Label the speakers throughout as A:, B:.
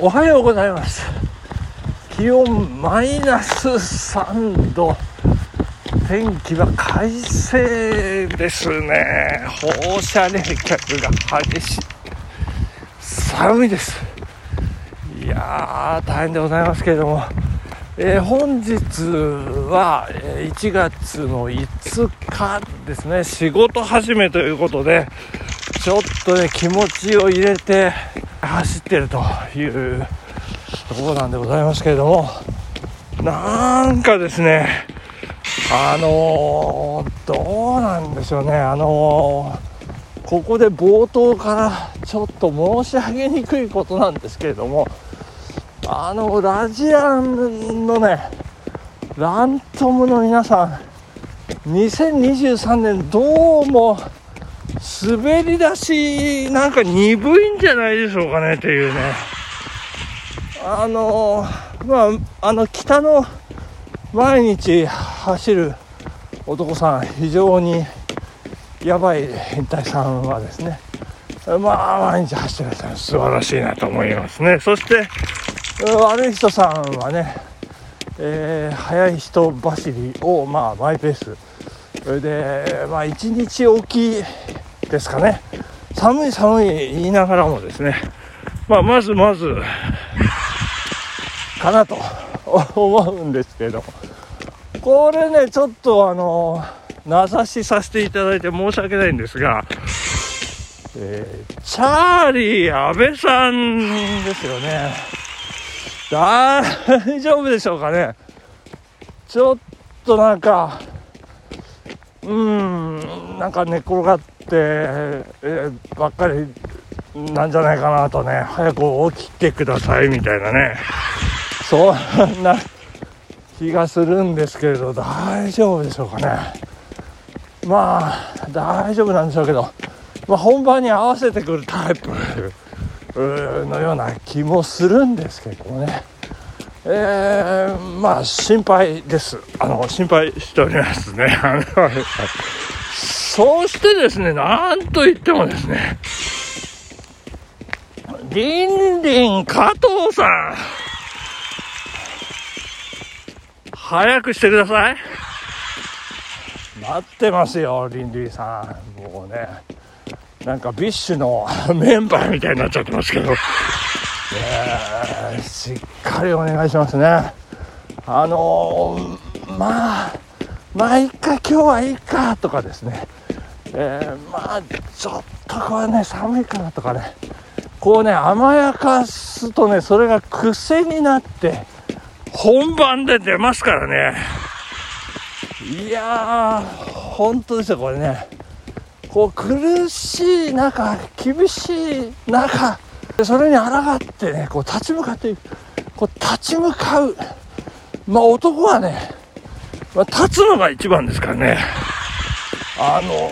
A: おはようございます。気温マイナス3度。天気は快晴ですね。放射冷却が激しい。寒いです。いやー大変でございますけれども、えー、本日は1月の5日ですね。仕事始めということでちょっとね気持ちを入れて走ってるというところなんでございますけれどもなんかですねあのー、どうなんでしょうねあのー、ここで冒頭からちょっと申し上げにくいことなんですけれどもあのラジアンのねラントムの皆さん2023年どうも滑り出しなんか鈍いんじゃないでしょうかねっていうね。あのまああの北の毎日走る男さん非常にやばい変態さんはですねまあ毎日走ってらっしゃる素晴らしいなと思いますね。そして悪い人さんはね、えー、速い人走りをまあマイペース。それでまあ1日おきですかね。寒い寒い言いながらもですね、まあ、まずまずかなと思うんですけど。これねちょっとあの名指しさせていただいて申し訳ないんですが、えー、チャーリー安倍さんですよね。大丈夫でしょうかね。ちょっとなんかうんなんか寝転がって、え、ばっかりなんじゃないかなとね早く起きてくださいみたいなね。そんな気がするんですけれど大丈夫でしょうかね。まあ大丈夫なんでしょうけど、まあ、本番に合わせてくるタイプのような気もするんですけどね。えー、まあ心配です。あの心配しておりますね。そしてですねなんといってもですねリンリン加藤さん。早くしてください。待ってますよリンリンさん。もうねなんか BiSH のメンバーみたいになっちゃってますけど、しっかりお願いしますね。あのー、まあまあいっか今日はいいかとかですね。えー、まあちょっとこれね寒いかなとかね。こうね甘やかすとねそれが癖になって本番で出ますからね。いやー本当ですよこれね。こう苦しい中厳しい中それに抗ってねこう立ち向かってこう立ち向かう。まあ男はね、まあ、立つのが一番ですからね。あの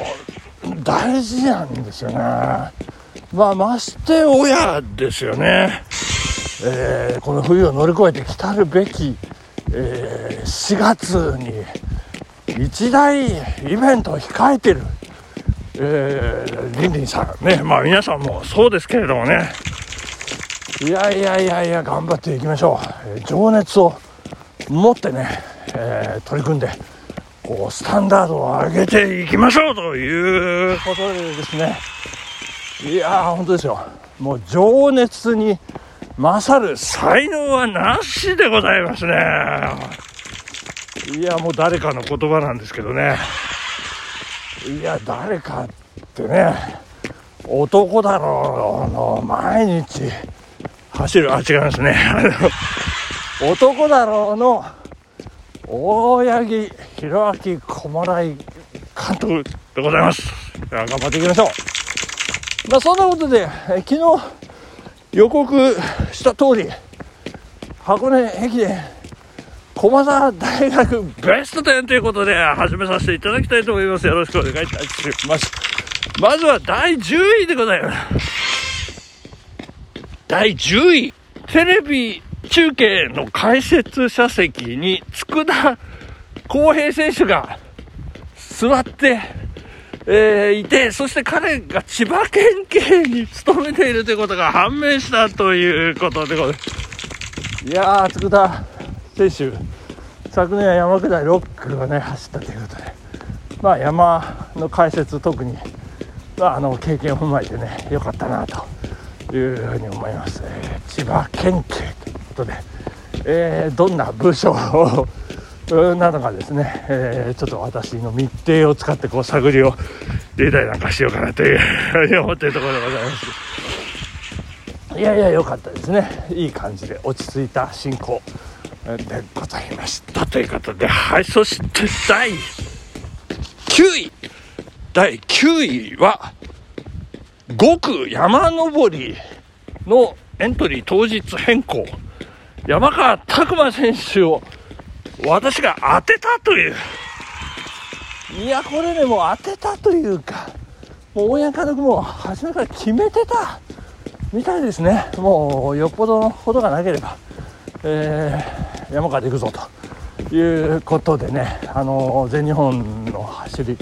A: 大事なんですよね。まあまして親ですよね、えー、この冬を乗り越えて来たるべき、えー、4月に一大イベントを控えてるえー、リンリンさんね、まあ皆さんもそうですけれどもね、いやいやいやいや、頑張っていきましょう。情熱を持ってね、えー、取り組んで、こう、スタンダードを上げていきましょうということでですね、いやー、本当ですよ。もう情熱に勝る才能はなしでございますね。いや、もう誰かの言葉なんですけどね。いや誰かってね男だろうの毎日走るあ違いますね男だろうの大八木弘明小来監督でございます頑張っていきましょうまあそんなことでえ昨日予告した通り箱根駅伝駒沢大学ベスト10ということで始めさせていただきたいと思います。よろしくお願いいたします。まずは第10位でございます。第10位。テレビ中継の解説者席に佃康平選手が座ってえーいて、そして彼が千葉県警に勤めているということが判明したということでございます。いやー、佃選手、昨年は山下り6区をね、走ったということで、まあ、山の解説、特に、まあ、あの経験を踏まえてね、良かったなというふうに思います。えー千葉県警ことで、えーどんな部署をなのかですね、えーちょっと私の密偵を使ってこう探りを入れたりなんかしようかなというふうに思っているところでございます。いやいや、良かったですね。いい感じで落ち着いた進行でございました。ということで、はい、そして第9位。第9位は、5区山登りのエントリー当日変更。山川拓馬選手を私が当てたという。いや、これね、も当てたというか、もう大山監督も初めから決めてたみたいですね。もうよっぽどのことがなければ、えー山川で行くぞということでね、あの全日本の走り、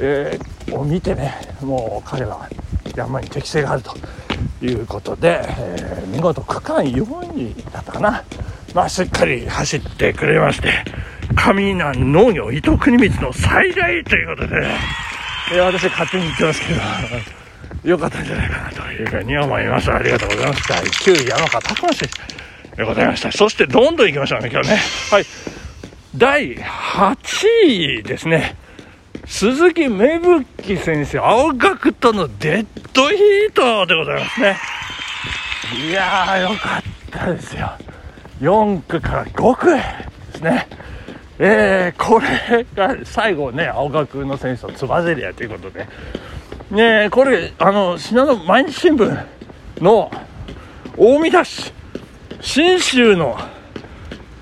A: えーを見てね、もう彼は山に適性があるということで、えー見事区間4位だったかな。まあ、しっかり走ってくれまして、上南農業伊藤国光の最大ということでね、えー私勝手に言ってますけど、良かったんじゃないかなというふうに思います。ありがとうございました。9位山川拓馬選手でございました。そしてどんどん行きましょうね、今日ね。はい。第8位ですね。鈴木芽吹選手、青学とのデッドヒートでございますね。いやー、よかったですよ。4区から5区ですね。えー、これが最後ね、青学の選手とつばぜり合いということで、ねえ、これ、あの、信濃毎日新聞の大見出し、信州の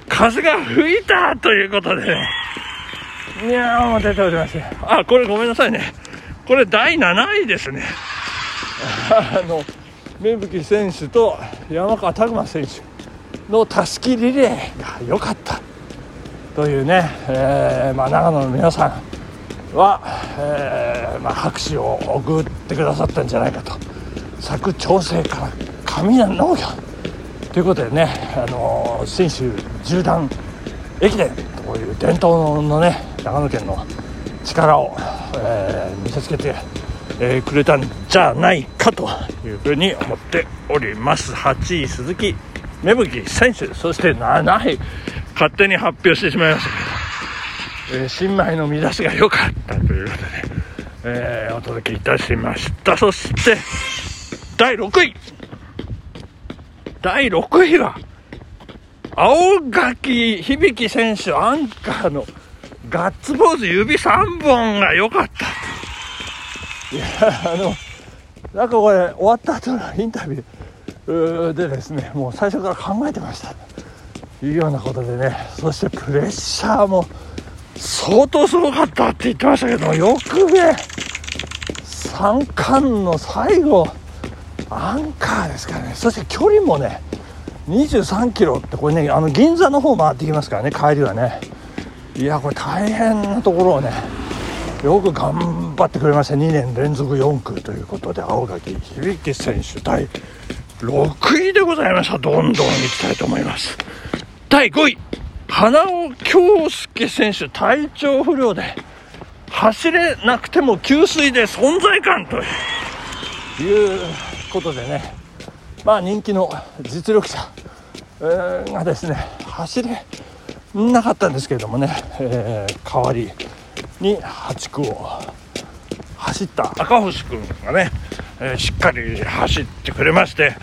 A: 風が吹いたということでね、いやー、もう出ておりまして、あ、これごめんなさいね。これ第7位ですね。あの、芽吹選手と山川拓馬選手のたすきリレーが良かったというね、えーまあ、長野の皆さんは、えーまあ、拍手を送ってくださったんじゃないかと佐久長聖から上南農業ということでね、あのー信州縦断駅伝という伝統のね長野県の力を、えー見せつけて、えーくれたんじゃないかというふうに思っております。8位鈴木芽吹選手そして7位勝手に発表してしまいましたけど、えー新米の見出しが良かったということで、えーお届けいたしました。そして第6位。第6位は青垣響選手アンカーのガッツポーズ指3本が良かった。いやあのなんかこれ終わった後のインタビューでですねもう最初から考えてました。というようなことでねそしてプレッシャーも相当すごかったって言ってましたけどよくね三冠の最後アンカーですからね。そして距離もね23キロってこれねあの銀座の方回ってきますからね帰りはね。いやこれ大変なところをねよく頑張ってくれました。2年連続4区ということで青垣響選手第6位でございました。どんどん行きたいと思います。第5位花尾恭介選手体調不良で走れなくても給水で存在感ということでね。まあ人気の実力者、がですね走れなかったんですけれどもね、えー代わりに8区を走った。赤星君がね、えーしっかり走ってくれまして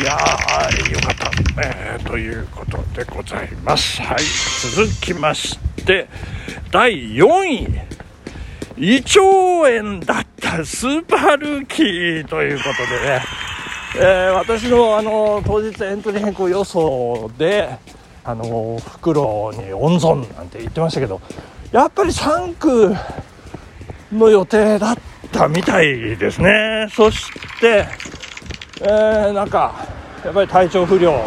A: いやーよかった、えーということでございます。はい続きまして第4位胃腸炎だったスーパールーキーということでねえー私のあの当日エントリー変更予想であの袋に温存なんて言ってましたけどやっぱり3区の予定だったみたいですね。そして、えーなんかやっぱり体調不良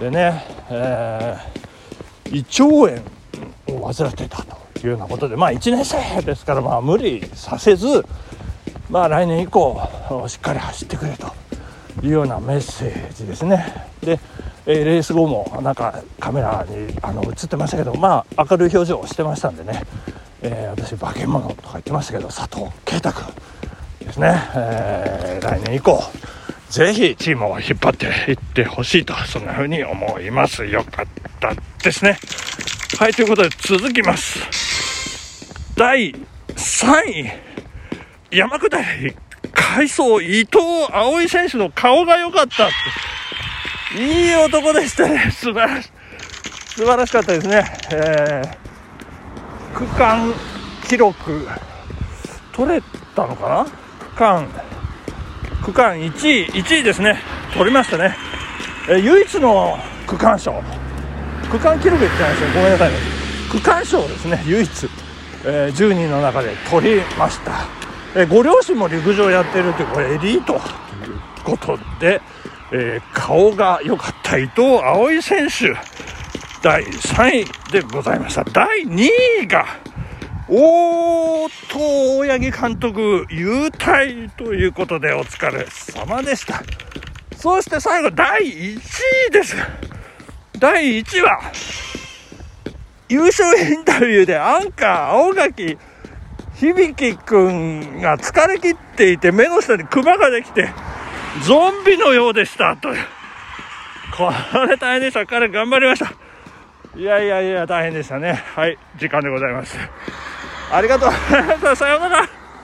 A: でね、えー胃腸炎を患っていたというようなことでまあ1年生ですからまあ無理させずまあ来年以降しっかり走ってくれというようなメッセージですね。で、え、レース後もなんかカメラにあの映ってましたけどまあ明るい表情をしてましたんでね、え、私化け物とか言ってましたけど佐藤圭太君ですね、え、来年以降ぜひチームを引っ張っていってほしいとそんな風に思います。よかったですね。はいということで続きます。第3位。山下り回走伊藤葵選手の顔が良かった。いい男でしたね。素晴らし素晴らしかったですね、えー、区間記録取れたのかな？区間区間1位1位ですね。取りましたね、えー、唯一の区間賞。区間記録言ってないですよ。ごめんなさいね。区間賞ですね。唯一、えー、10人の中で取りました。えーご両親も陸上やってるというこれエリートということで、えー、顔が良かった伊藤葵選手第3位でございました第2位がおーっと大八木監督優待ということでお疲れ様でした。そして最後第1位です。第1位は優勝インタビューでアンカー青垣響くんが疲れ切っていて目の下にクマができてゾンビのようでしたとこれ大変でした。彼頑張りました。いやいやいや大変でしたね。はい時間でございます。ありがとう。さようなら。